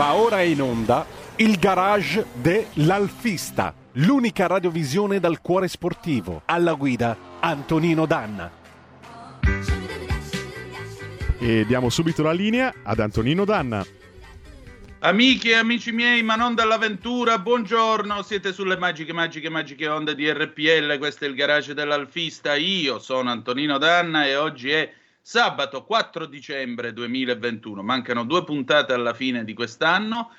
Va ora in onda il garage dell'Alfista, l'unica radiovisione dal cuore sportivo. Alla guida Antonino Danna. E diamo subito la linea ad Antonino Danna. Amiche e amici miei, ma non dall'avventura, buongiorno, siete sulle magiche, magiche, magiche onde di RPL, questo è il garage dell'Alfista, io sono Antonino Danna e oggi è sabato 4 dicembre 2021, mancano due puntate alla fine di quest'anno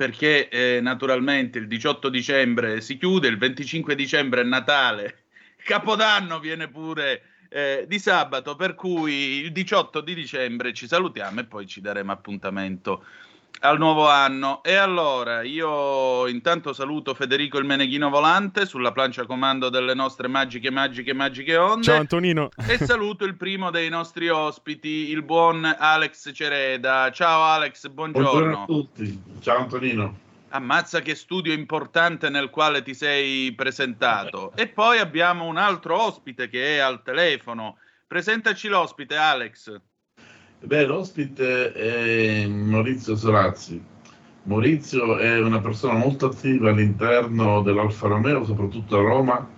perché eh, naturalmente il 18 dicembre si chiude, il 25 dicembre è Natale, Capodanno viene pure eh, di sabato, per cui il 18 di dicembre ci salutiamo e poi ci daremo appuntamento al nuovo anno. E allora io intanto saluto Federico il Meneghino Volante sulla plancia comando delle nostre magiche, magiche, magiche onde. Ciao Antonino. E saluto il primo dei nostri ospiti, il buon Alex Cereda. Ciao Alex, buongiorno. Buongiorno a tutti. Ciao Antonino. Ammazza che studio importante nel quale ti sei presentato. E poi abbiamo un altro ospite che è al telefono. Presentaci l'ospite, Alex. Beh, l'ospite è Maurizio Sorazzi. Maurizio è una persona molto attiva all'interno dell'Alfa Romeo, soprattutto a Roma,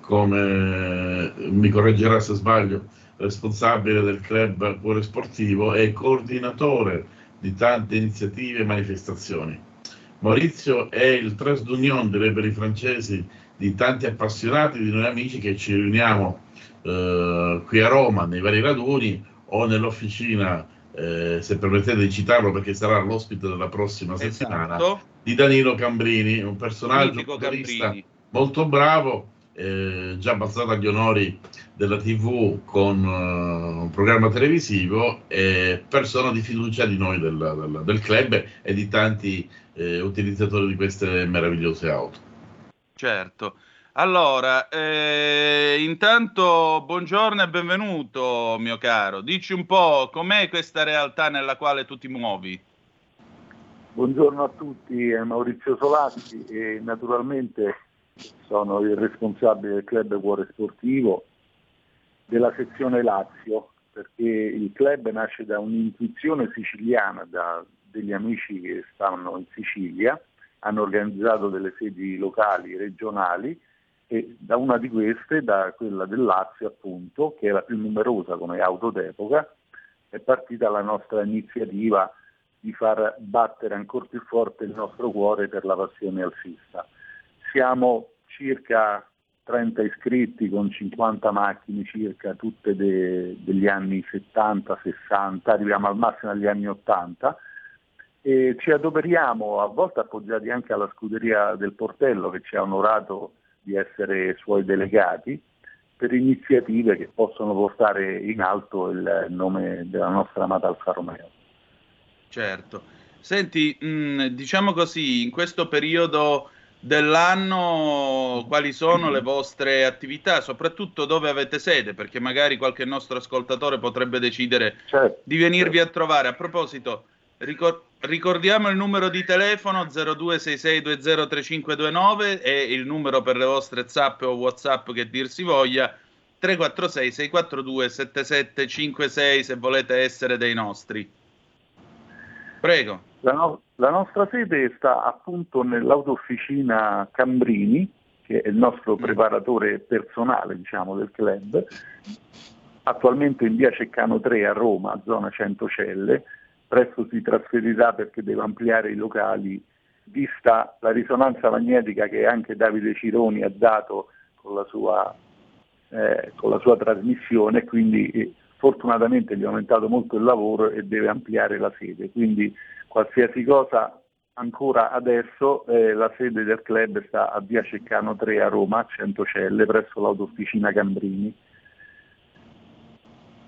come mi correggerà se sbaglio, responsabile del club Cuore Sportivo e coordinatore di tante iniziative e manifestazioni. Maurizio è il tres d'union, direbbero i francesi, di tanti appassionati, di noi amici che ci riuniamo eh, qui a Roma nei vari raduni o nell'officina, eh, se permettete di citarlo perché sarà l'ospite della prossima Esatto. settimana, di Danilo Cambrini, un personaggio Cambrini. molto bravo, eh, già passato agli onori della TV con eh, un programma televisivo e persona di fiducia di noi del, del- del club e di tanti eh, utilizzatori di queste meravigliose auto. Certo. Allora, eh, intanto buongiorno e benvenuto, mio caro. Dici un po' com'è questa realtà nella quale tu ti muovi? Buongiorno a tutti, è Maurizio Solazzi e naturalmente sono il responsabile del club Cuore Sportivo della sezione Lazio perché il club nasce da un'intuizione siciliana, da degli amici che stanno in Sicilia, hanno organizzato delle sedi locali, regionali e da una di queste, da quella del Lazio appunto, che è la più numerosa come auto d'epoca, è partita la nostra iniziativa di far battere ancora più forte il nostro cuore per la passione alfista. Siamo circa 30 iscritti con 50 macchine circa, tutte de- degli anni 70, 60, arriviamo al massimo agli anni 80 e ci adoperiamo, a volte appoggiati anche alla scuderia del Portello che ci ha onorato di essere suoi delegati, per iniziative che possono portare in alto il nome della nostra amata Alfa Romeo. Certo. Senti, mh, diciamo così, in questo periodo dell'anno quali sono le vostre attività, soprattutto dove avete sede, perché magari qualche nostro ascoltatore potrebbe decidere Certo, di venirvi a trovare. A proposito, ricor- ricordiamo il numero di telefono 0266203529 e il numero per le vostre zap o whatsapp che dir si voglia 346 642 7756 se volete essere dei nostri. Prego. La, no- la nostra sede sta appunto nell'autofficina Cambrini, che è il nostro preparatore personale diciamo, del club, attualmente in via Ceccano 3 a Roma, zona Centocelle, presto si trasferirà perché deve ampliare i locali, vista la risonanza magnetica che anche Davide Cironi ha dato con la sua, eh, con la sua trasmissione, quindi eh, fortunatamente gli è aumentato molto il lavoro e deve ampliare la sede. Quindi qualsiasi cosa ancora adesso eh, la sede del club sta a via Ceccano 3 a Roma, a Centocelle, presso l'autofficina Cambrini.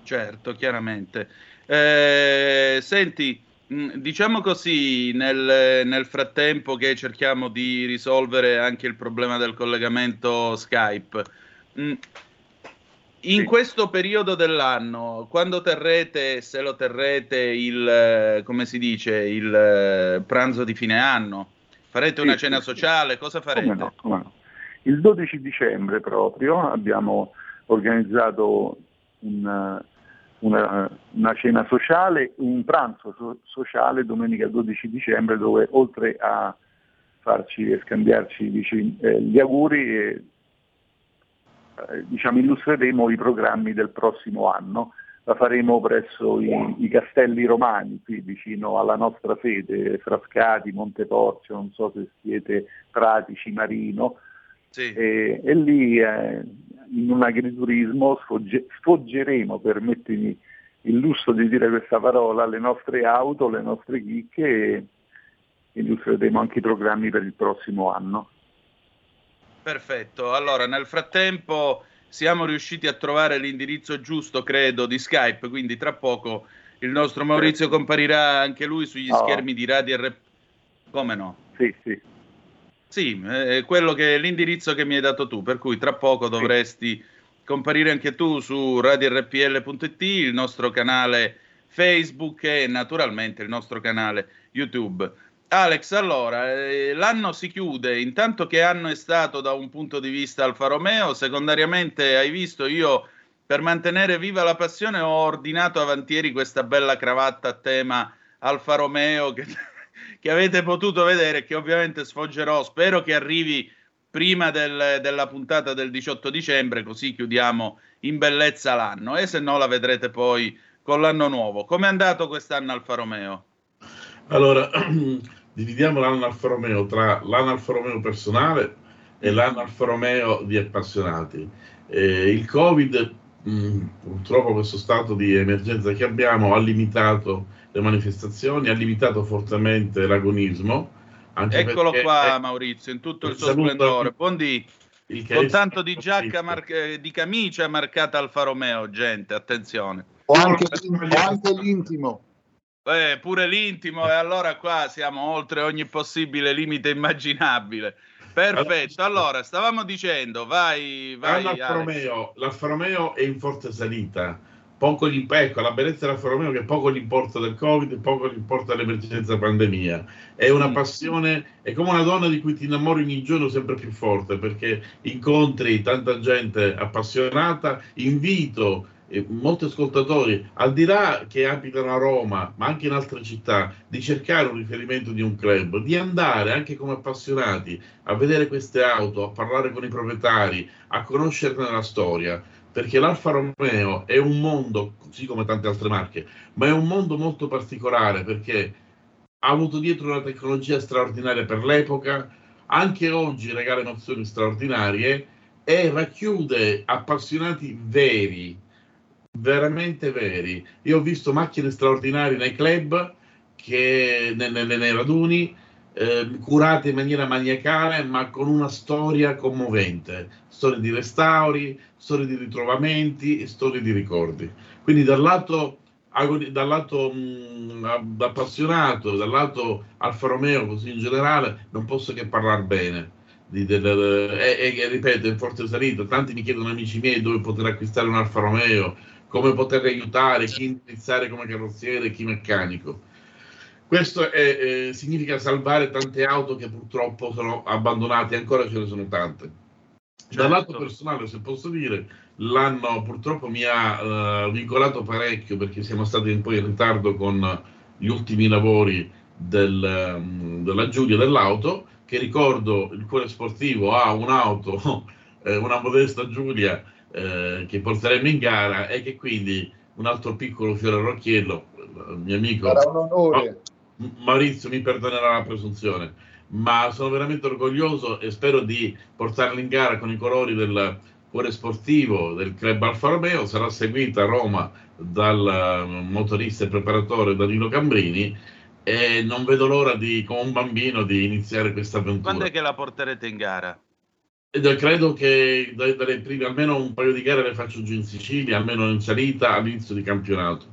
Certo, chiaramente. Eh, senti, mh, diciamo così, nel, nel frattempo che cerchiamo di risolvere anche il problema del collegamento Skype, mh, in Sì. questo periodo dell'anno, quando terrete, se lo terrete, il, eh, come si dice, il eh, pranzo di fine anno, farete una Sì, cena sì, sociale, cosa farete? Come no, come no. Il 12 dicembre proprio abbiamo organizzato un, una, una, cena sociale, un pranzo so- sociale domenica 12 dicembre dove oltre a farci e scambiarci vicini, eh, gli auguri eh, diciamo, illustreremo i programmi del prossimo anno. La faremo presso i, i, castelli romani, qui vicino alla nostra sede, Frascati, Monteporzio, non so se siete pratici, Marino, sì. e, e, lì eh, in un agriturismo sfogge, sfoggeremo, permettimi il lusso di dire questa parola, le nostre auto, le nostre chicche e illustreremo anche i programmi per il prossimo anno. Perfetto, allora nel frattempo siamo riusciti a trovare l'indirizzo giusto, credo, di Skype, quindi tra poco il nostro Maurizio comparirà anche lui sugli oh. schermi di Radio RP. Come no? Sì, sì. Sì, è quello che è l'indirizzo che mi hai dato tu, per cui tra poco dovresti comparire anche tu su radiorpl.it, il nostro canale Facebook e naturalmente il nostro canale YouTube. Alex, allora, eh, l'anno si chiude, intanto che anno è stato da un punto di vista Alfa Romeo, secondariamente hai visto io per mantenere viva la passione ho ordinato avantieri questa bella cravatta a tema Alfa Romeo che che avete potuto vedere che ovviamente sfoggerò. Spero che arrivi prima del, della puntata del 18 dicembre, così chiudiamo in bellezza l'anno e se no la vedrete poi con l'anno nuovo. Come è andato quest'anno Alfa Romeo? Allora, dividiamo l'anno Alfa Romeo tra l'anno Alfa Romeo personale e l'anno Alfa Romeo di appassionati. Eh, il Covid, mh, mm, purtroppo questo stato di emergenza che abbiamo, ha limitato le manifestazioni, ha limitato fortemente l'agonismo. Eccolo qua Maurizio, in tutto il suo splendore. Buondì. Con tanto di giacca mar- eh, di camicia marcata Alfa Romeo, gente, attenzione. O anche, o anche l'intimo. Eh, pure l'intimo, e allora qua siamo oltre ogni possibile limite immaginabile. Perfetto, allora stavamo dicendo, vai, vai. L'Alfa Romeo, l'Alfa Romeo è in forte salita poco gli, ecco, la bellezza dell'Alfa Romeo che poco gli importa del Covid, poco gli importa dell'emergenza pandemia. È una passione, è come una donna di cui ti innamori ogni giorno sempre più forte perché incontri tanta gente appassionata, invito eh, molti ascoltatori, al di là che abitano a Roma, ma anche in altre città, di cercare un riferimento di un club, di andare anche come appassionati a vedere queste auto, a parlare con i proprietari, a conoscerne la storia perché l'Alfa Romeo è un mondo, così come tante altre marche, ma è un mondo molto particolare perché ha avuto dietro una tecnologia straordinaria per l'epoca, anche oggi regala emozioni straordinarie e racchiude appassionati veri, veramente veri. Io ho visto macchine straordinarie nei club, che, nei, nei, nei raduni, eh, curate in maniera maniacale, ma con una storia commovente, storie di restauri, storie di ritrovamenti, storie di ricordi. Quindi dal lato, dal lato mh, appassionato, dal lato Alfa Romeo così in generale, non posso che parlare bene. Di, e, e, ripeto, in forte salita, tanti mi chiedono amici miei dove poter acquistare un Alfa Romeo, come poter aiutare, chi iniziare come carrozziere, chi meccanico questo è, eh, significa salvare tante auto che purtroppo sono abbandonate, ancora ce ne sono tante. Certo. Dal lato personale, se posso dire, l'anno purtroppo mi ha uh, vincolato parecchio perché siamo stati un po' in ritardo con gli ultimi lavori del, um, della Giulia dell'auto, che ricordo il cuore sportivo ha un'auto, eh, una modesta Giulia eh, che porteremo in gara e che quindi un altro piccolo fiore all'occhiello, il mio amico... Sarà un onore. Maurizio mi perdonerà la presunzione, ma sono veramente orgoglioso e spero di portarla in gara con i colori del cuore sportivo del club Alfa Romeo. Sarà seguita a Roma dal eh, motorista e preparatore Danilo Cambrini e non vedo l'ora di, come un bambino, di iniziare questa avventura. Quando è che la porterete in gara? Ed credo che dalle prime, almeno un paio di gare le faccio giù in Sicilia, almeno in salita all'inizio di campionato.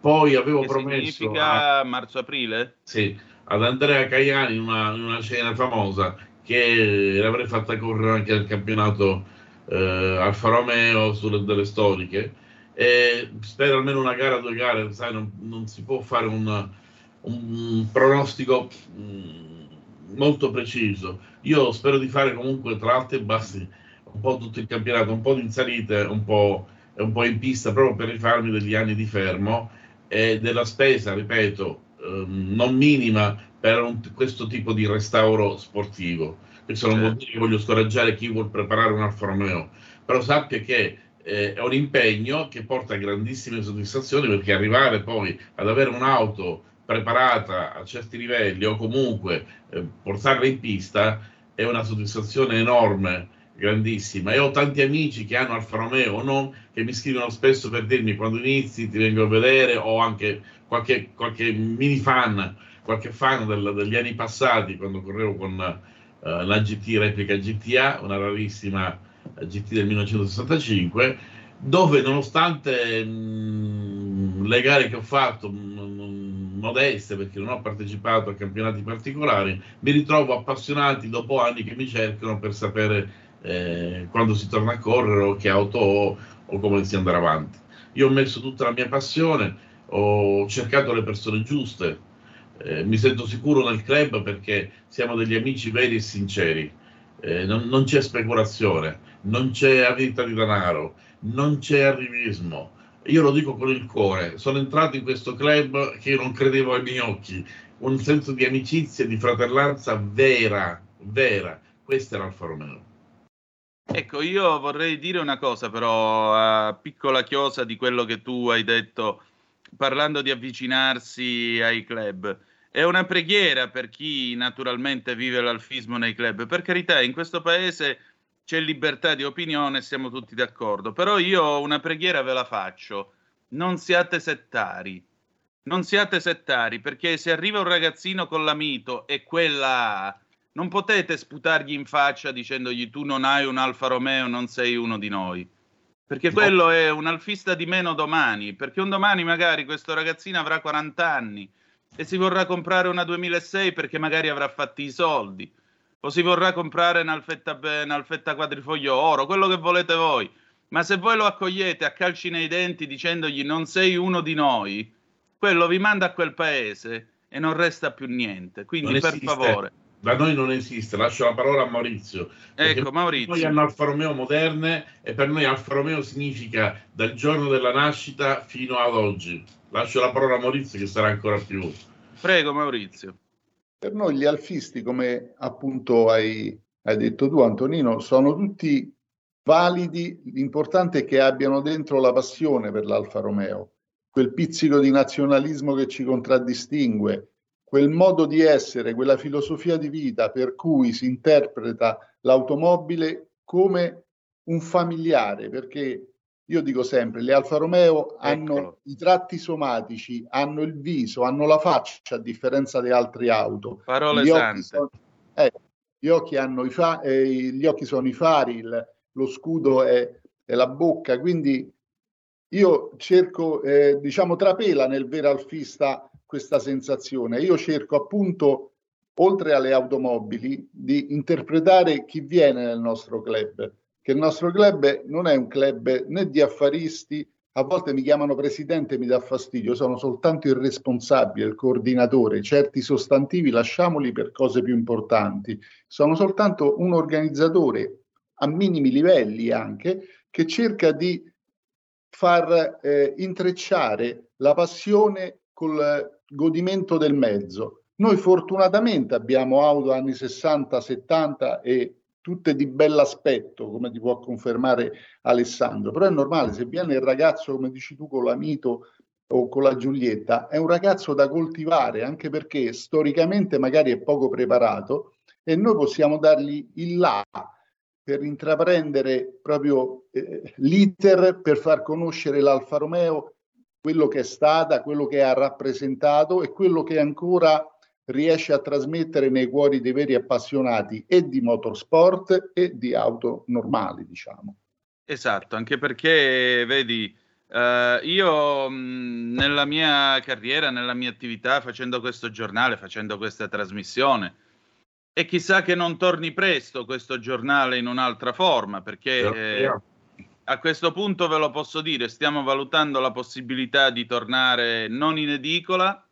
Poi avevo che promesso. Significa marzo-aprile? Sì, ad Andrea Caiani in una, in una scena famosa che l'avrei fatta correre anche al campionato eh, Alfa Romeo sulle delle storiche. E spero almeno una gara, due gare, sai, non, non si può fare un, un pronostico mh, mm, molto preciso. Io spero di fare comunque tra alti e bassi un po' tutto il campionato, un po' di salite, un po' un po' in pista proprio per rifarmi degli anni di fermo e della spesa, ripeto, ehm, non minima per un, questo tipo di restauro sportivo. Questo non vuol dire che voglio scoraggiare chi vuole preparare un Alfa Romeo, però sappia che eh, è un impegno che porta grandissime soddisfazioni perché arrivare poi ad avere un'auto preparata a certi livelli o comunque eh, portarla in pista è una soddisfazione enorme, grandissima. E ho tanti amici che hanno Alfa Romeo o non, che mi scrivono spesso per dirmi quando inizi ti vengo a vedere o anche qualche, qualche mini fan, qualche fan del- degli anni passati quando correvo con eh, la GT replica GTA, una rarissima eh, GT del 1965, dove nonostante mh, le gare che ho fatto mh, mh, modeste perché non ho partecipato a campionati particolari, mi ritrovo appassionati dopo anni che mi cercano per sapere eh, quando si torna a correre o che auto ho o come si andrà avanti. Io ho messo tutta la mia passione, ho cercato le persone giuste, eh, mi sento sicuro nel club perché siamo degli amici veri e sinceri, Eh, non, non c'è speculazione, non c'è avidità di denaro, non c'è arrivismo. Io lo dico con il cuore, sono entrato in questo club che io non credevo ai miei occhi, un senso di amicizia e di fratellanza vera, vera. Questa era Alfa Romeo. Ecco, io vorrei dire una cosa però, a piccola chiosa di quello che tu hai detto parlando di avvicinarsi ai club. È una preghiera per chi naturalmente vive l'alfismo nei club. Per carità, in questo paese c'è libertà di opinione, siamo tutti d'accordo, però io una preghiera ve la faccio. Non siate settari. Non siate settari, perché se arriva un ragazzino con la mito e quella non potete sputargli in faccia dicendogli tu non hai un Alfa Romeo, non sei uno di noi. Perché No. quello è un alfista di meno domani, perché un domani magari questo ragazzino avrà 40 anni e si vorrà comprare una 2006 perché magari avrà fatti i soldi, o si vorrà comprare un'alfetta, un'alfetta quadrifoglio oro, quello che volete voi. Ma se voi lo accogliete a calci nei denti dicendogli non sei uno di noi, quello vi manda a quel paese e non resta più niente. Quindi Non per favore. Da noi non esiste, lascio la parola a Maurizio. Ecco, Noi Maurizio. hanno Alfa Romeo moderne e per noi Alfa Romeo significa dal giorno della nascita fino ad oggi. Lascio la parola a Maurizio che sarà ancora più. Prego, Maurizio. Per noi gli alfisti, come appunto hai, hai detto tu Antonino, sono tutti validi, l'importante è che abbiano dentro la passione per l'Alfa Romeo, quel pizzico di nazionalismo che ci contraddistingue, quel modo di essere, quella filosofia di vita per cui si interpreta l'automobile come un familiare, perché io dico sempre, le Alfa Romeo hanno Eccolo. i tratti somatici, hanno il viso, hanno la faccia, a differenza di altre auto. Parole Gli sante. sono, eh, gli occhi hanno i fa- eh, gli occhi sono i fari, il- lo scudo è, è la bocca, quindi io cerco, eh, diciamo, trapela nel vero alfista questa sensazione. Io cerco appunto, oltre alle automobili, di interpretare chi viene nel nostro club, che il nostro club non è un club né di affaristi, a volte mi chiamano presidente e mi dà fastidio, sono soltanto il responsabile, il coordinatore, certi sostantivi lasciamoli per cose più importanti, sono soltanto un organizzatore a minimi livelli anche che cerca di far eh, intrecciare la passione col godimento del mezzo. Noi fortunatamente abbiamo auto anni 60, 70 e tutte di bell'aspetto, come ti può confermare Alessandro, però è normale, se viene il ragazzo, come dici tu, con la Mito o con la Giulietta, è un ragazzo da coltivare, anche perché storicamente magari è poco preparato e noi possiamo dargli il là per intraprendere proprio eh, l'iter per far conoscere l'Alfa Romeo, quello che è stata, quello che ha rappresentato e quello che ancora riesce a trasmettere nei cuori dei veri appassionati e di motorsport e di auto normali, diciamo. Esatto, anche perché, vedi, eh, io mh, nella mia carriera, nella mia attività, facendo questo giornale, facendo questa trasmissione, e chissà che non torni presto questo giornale in un'altra forma, perché eh, a questo punto ve lo posso dire, stiamo valutando la possibilità di tornare non in edicola,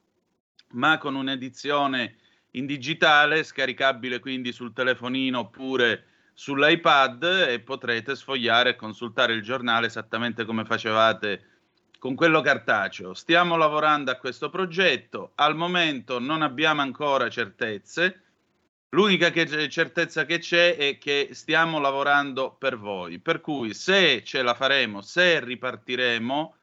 ma con un'edizione in digitale, scaricabile quindi sul telefonino oppure sull'iPad e potrete sfogliare e consultare il giornale esattamente come facevate con quello cartaceo. Stiamo lavorando a questo progetto, al momento non abbiamo ancora certezze, l'unica che, certezza che c'è è che stiamo lavorando per voi, per cui se ce la faremo, se ripartiremo,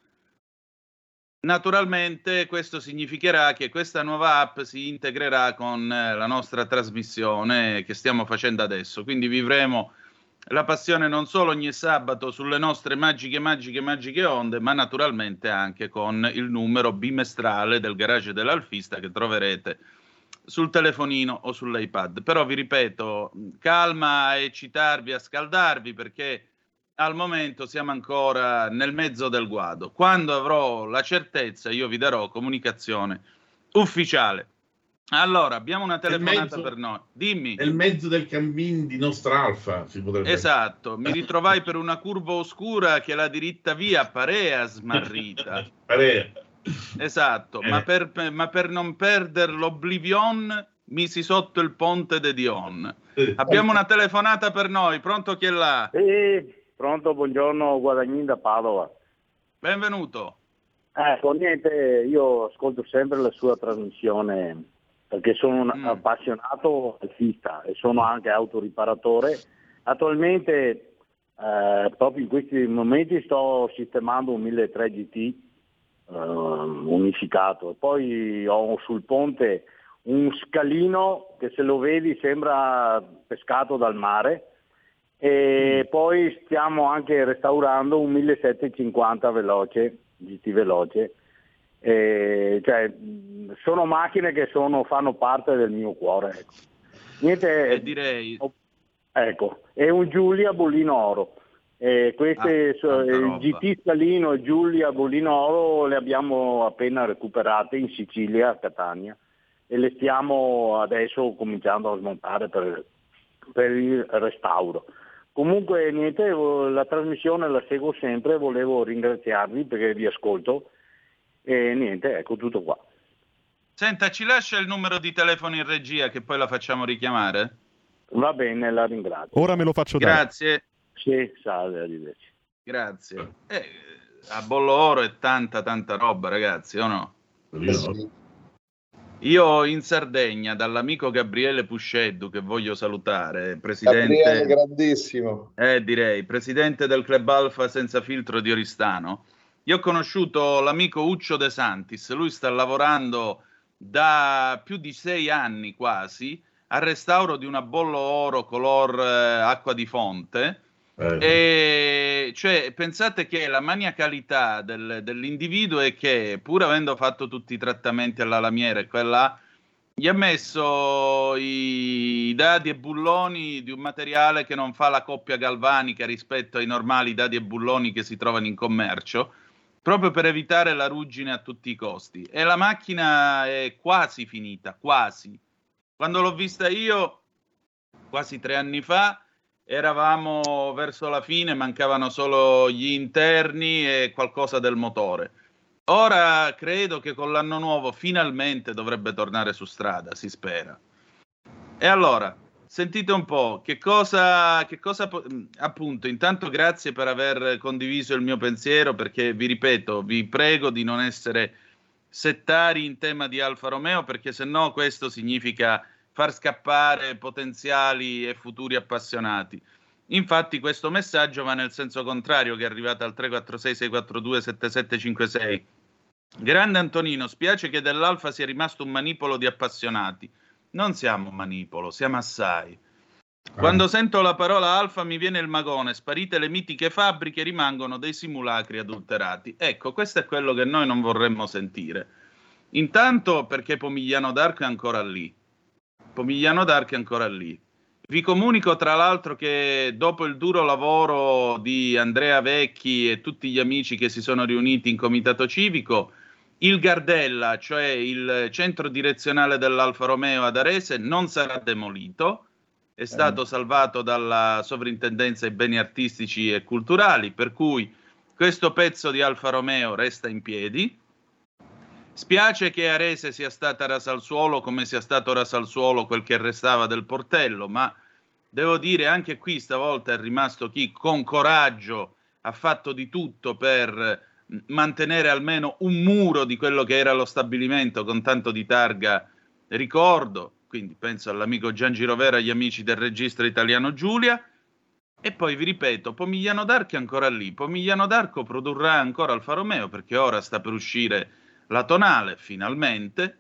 Naturalmente questo significherà che questa nuova app si integrerà con eh, la nostra trasmissione che stiamo facendo adesso, quindi vivremo la passione non solo ogni sabato sulle nostre magiche, magiche, magiche onde, ma naturalmente anche con il numero bimestrale del garage dell'Alfista che troverete sul telefonino o sull'iPad. Però vi ripeto, calma a eccitarvi, a scaldarvi perché al momento siamo ancora nel mezzo del guado. Quando avrò la certezza, io vi darò comunicazione ufficiale. Allora, abbiamo una telefonata mezzo, per noi. Dimmi. Il mezzo del cammin di nostra alfa, si potrebbe Esatto, mi ritrovai per una curva oscura che la diritta via parea smarrita. parea. Esatto, eh. ma, per, ma, per, non perdere l'oblivion misi sotto il ponte de Dion. Eh. Abbiamo una telefonata per noi, pronto chi è là? Eh. Pronto, buongiorno, Guadagnin da Padova. Benvenuto. Ecco, niente, io ascolto sempre la sua trasmissione perché sono un mm. appassionato alfista e sono anche autoriparatore. Attualmente, eh, proprio in questi momenti, sto sistemando un 1003 GT eh, unificato poi ho sul ponte un scalino che se lo vedi sembra pescato dal mare e mm. poi stiamo anche restaurando un 1750 veloce, GT veloce. E, cioè, sono macchine che sono, fanno parte del mio cuore. Ecco. Niente, eh, direi. Ecco, è un Giulia Bollino Oro. E queste, ah, so, il GT Scalino e Giulia Bollino Oro le abbiamo appena recuperate in Sicilia, a Catania, e le stiamo adesso cominciando a smontare per, per il restauro. Comunque niente, la trasmissione la seguo sempre, volevo ringraziarvi perché vi ascolto e niente, ecco tutto qua. Senta, ci lascia il numero di telefono in regia che poi la facciamo richiamare? Va bene, la ringrazio. Ora me lo faccio dare. Grazie. Sì, salve, arrivederci. Grazie. Eh, a Bollo Oro è tanta, tanta roba, ragazzi, o no? Io in Sardegna, dall'amico Gabriele Pusceddu, che voglio salutare, presidente... Gabriele, grandissimo. Eh, direi, presidente del Club Alfa Senza Filtro di Oristano. Io ho conosciuto l'amico Uccio De Santis, lui sta lavorando da più di sei anni quasi al restauro di una bollo oro color eh, acqua di fonte, eh. E cioè, pensate che la maniacalità del, dell'individuo è che, pur avendo fatto tutti i trattamenti alla lamiera e quella, gli ha messo i, dadi e bulloni di un materiale che non fa la coppia galvanica rispetto ai normali dadi e bulloni che si trovano in commercio, proprio per evitare la ruggine a tutti i costi. E la macchina è quasi finita, quasi. Quando l'ho vista io, quasi tre anni fa, eravamo verso la fine, mancavano solo gli interni e qualcosa del motore. Ora credo che con l'anno nuovo finalmente dovrebbe tornare su strada, si spera. E allora, sentite un po', che cosa, che cosa, appunto, intanto grazie per aver condiviso il mio pensiero, perché vi ripeto, vi prego di non essere settari in tema di Alfa Romeo, perché se no questo significa far scappare potenziali e futuri appassionati. Infatti questo messaggio va nel senso contrario che è arrivato al 346-642-7756. Grande Antonino, spiace che dell'Alfa sia rimasto un manipolo di appassionati. Non siamo un manipolo, siamo assai. Quando sento la parola alfa mi viene il magone, sparite le mitiche fabbriche, rimangono dei simulacri adulterati. Ecco, questo è quello che noi non vorremmo sentire. Intanto perché Pomigliano d'Arco è ancora lì. Pomigliano d'Arco è ancora lì. Vi comunico tra l'altro che dopo il duro lavoro di Andrea Vecchi e tutti gli amici che si sono riuniti in comitato civico, il Gardella, cioè il centro direzionale dell'Alfa Romeo ad Arese, non sarà demolito, è stato eh. salvato dalla sovrintendenza ai beni artistici e culturali, per cui questo pezzo di Alfa Romeo resta in piedi Spiace che Arese sia stata rasa al suolo come sia stato rasa al suolo quel che restava del portello, ma devo dire anche qui stavolta è rimasto chi con coraggio ha fatto di tutto per mantenere almeno un muro di quello che era lo stabilimento con tanto di targa ricordo, quindi penso all'amico Gian Girovera, agli amici del registro italiano Giulia, e poi vi ripeto, Pomigliano d'Arco è ancora lì, Pomigliano d'Arco produrrà ancora Alfa Romeo perché ora sta per uscire la tonale finalmente,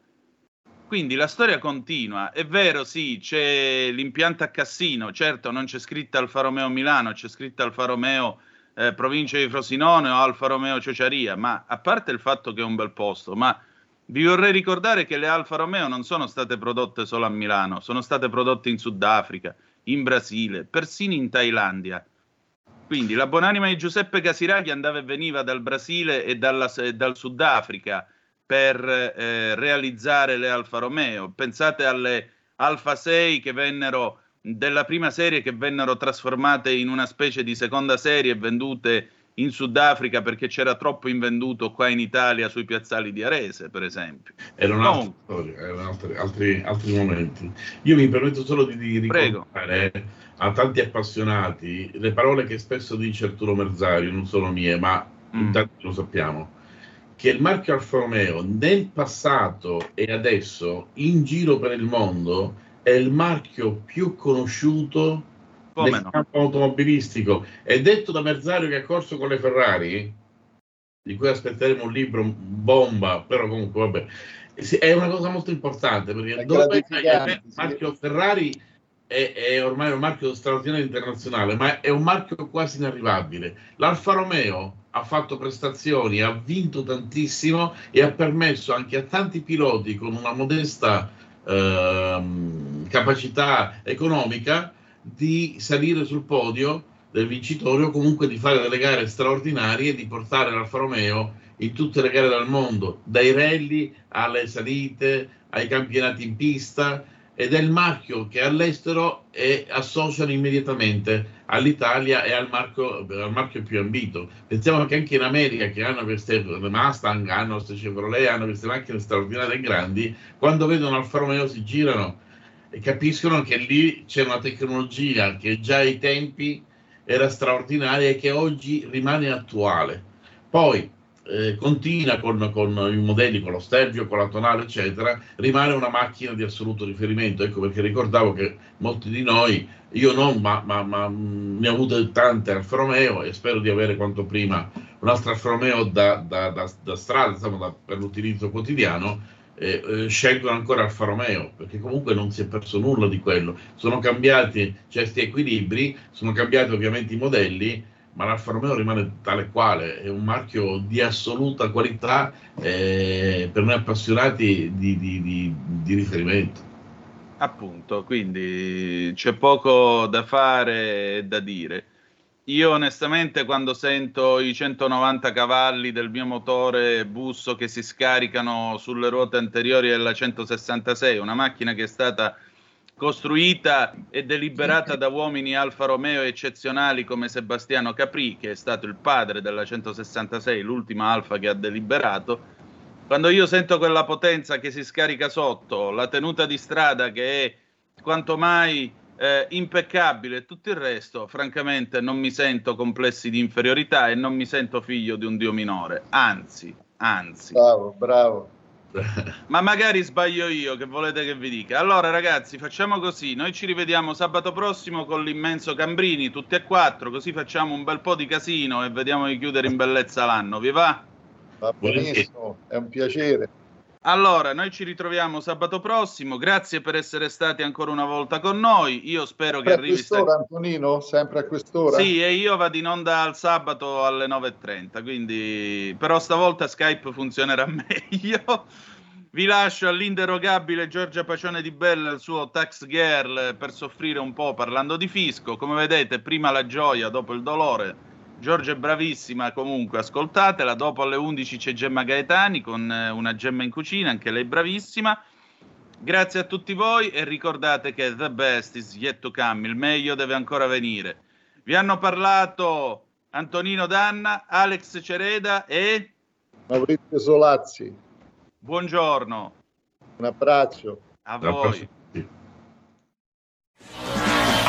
quindi la storia continua, è vero sì, c'è l'impianto a Cassino, certo non c'è scritta Alfa Romeo Milano, c'è scritta Alfa Romeo eh, provincia di Frosinone o Alfa Romeo Ciociaria, ma a parte il fatto che è un bel posto, ma vi vorrei ricordare che le Alfa Romeo non sono state prodotte solo a Milano, sono state prodotte in Sudafrica, in Brasile, persino in Thailandia. Quindi la buonanima di Giuseppe Casiraghi andava e veniva dal Brasile e, dalla, e dal Sudafrica per eh, realizzare le Alfa Romeo. Pensate alle Alfa 6 che vennero della prima serie che vennero trasformate in una specie di seconda serie vendute in Sudafrica perché c'era troppo invenduto qua in Italia sui piazzali di Arese, per esempio. Erano un'altra storia, erano altri, altri, altri, momenti. Io mi permetto solo di, di ricordare a tanti appassionati le parole che spesso dice Arturo Merzario, non sono mie, ma mm. tanti lo sappiamo, che il marchio Alfa Romeo nel passato e adesso in giro per il mondo è il marchio più conosciuto Come nel no? campo automobilistico. È detto da Merzario che ha corso con le Ferrari, di cui aspetteremo un libro bomba, però comunque vabbè. È una cosa molto importante perché dove il marchio Ferrari è, è, ormai un marchio straordinario internazionale, ma è un marchio quasi inarrivabile. L'Alfa Romeo ha fatto prestazioni, ha vinto tantissimo e ha permesso anche a tanti piloti con una modesta ehm, capacità economica di salire sul podio del vincitore o comunque di fare delle gare straordinarie e di portare l'Alfa Romeo in tutte le gare del mondo, dai rally alle salite, ai campionati in pista ed è il marchio che all'estero è, associano immediatamente all'Italia e al marchio, al marchio, più ambito. Pensiamo che anche in America, che hanno queste Mustang, hanno queste Chevrolet, hanno queste macchine straordinarie e grandi, quando vedono Alfa Romeo si girano e capiscono che lì c'è una tecnologia che già ai tempi era straordinaria e che oggi rimane attuale. Poi eh, continua con, con, i modelli, con lo stergio, con la tonale, eccetera, rimane una macchina di assoluto riferimento. Ecco perché ricordavo che molti di noi, io non, ma, ma, ma ne ho avute tante Alfa Romeo e spero di avere quanto prima un'altra Alfa Romeo da, da, da, da strada, insomma, per l'utilizzo quotidiano. Eh, eh, scelgono ancora Alfa Romeo perché comunque non si è perso nulla di quello. Sono cambiati certi equilibri, sono cambiati ovviamente i modelli, ma l'Alfa Romeo rimane tale quale, è un marchio di assoluta qualità eh, per noi appassionati di, di, di, di, riferimento. Appunto, quindi c'è poco da fare e da dire. Io onestamente quando sento i 190 cavalli del mio motore busso che si scaricano sulle ruote anteriori della 166, una macchina che è stata costruita e deliberata da uomini Alfa Romeo eccezionali come Sebastiano Capri, che è stato il padre della 166, l'ultima Alfa che ha deliberato, quando io sento quella potenza che si scarica sotto, la tenuta di strada che è quanto mai eh, impeccabile e tutto il resto, francamente non mi sento complessi di inferiorità e non mi sento figlio di un dio minore, anzi, anzi. Bravo, bravo. Ma magari sbaglio io, che volete che vi dica. Allora, ragazzi, facciamo così: noi ci rivediamo sabato prossimo con l'immenso Cambrini, tutti e quattro, così facciamo un bel po' di casino e vediamo di chiudere in bellezza l'anno. Vi va? Va benissimo, è un piacere. Allora, noi ci ritroviamo sabato prossimo. Grazie per essere stati ancora una volta con noi. Io spero sempre che arrivi. A quest'ora, sta... Antonino? Sempre a quest'ora? Sì, e io vado in onda al sabato alle 9.30. Quindi, però stavolta Skype funzionerà meglio. Vi lascio all'inderogabile Giorgia Pacione di Bella, il suo tax girl, per soffrire un po' parlando di fisco. Come vedete, prima la gioia, dopo il dolore Giorgia è bravissima, comunque ascoltatela. Dopo alle 11 c'è Gemma Gaetani con eh, una Gemma in cucina, anche lei bravissima. Grazie a tutti voi e ricordate che the best is yet to come, il meglio deve ancora venire. Vi hanno parlato Antonino Danna, Alex Cereda e Maurizio Solazzi. Buongiorno. Un abbraccio. A voi.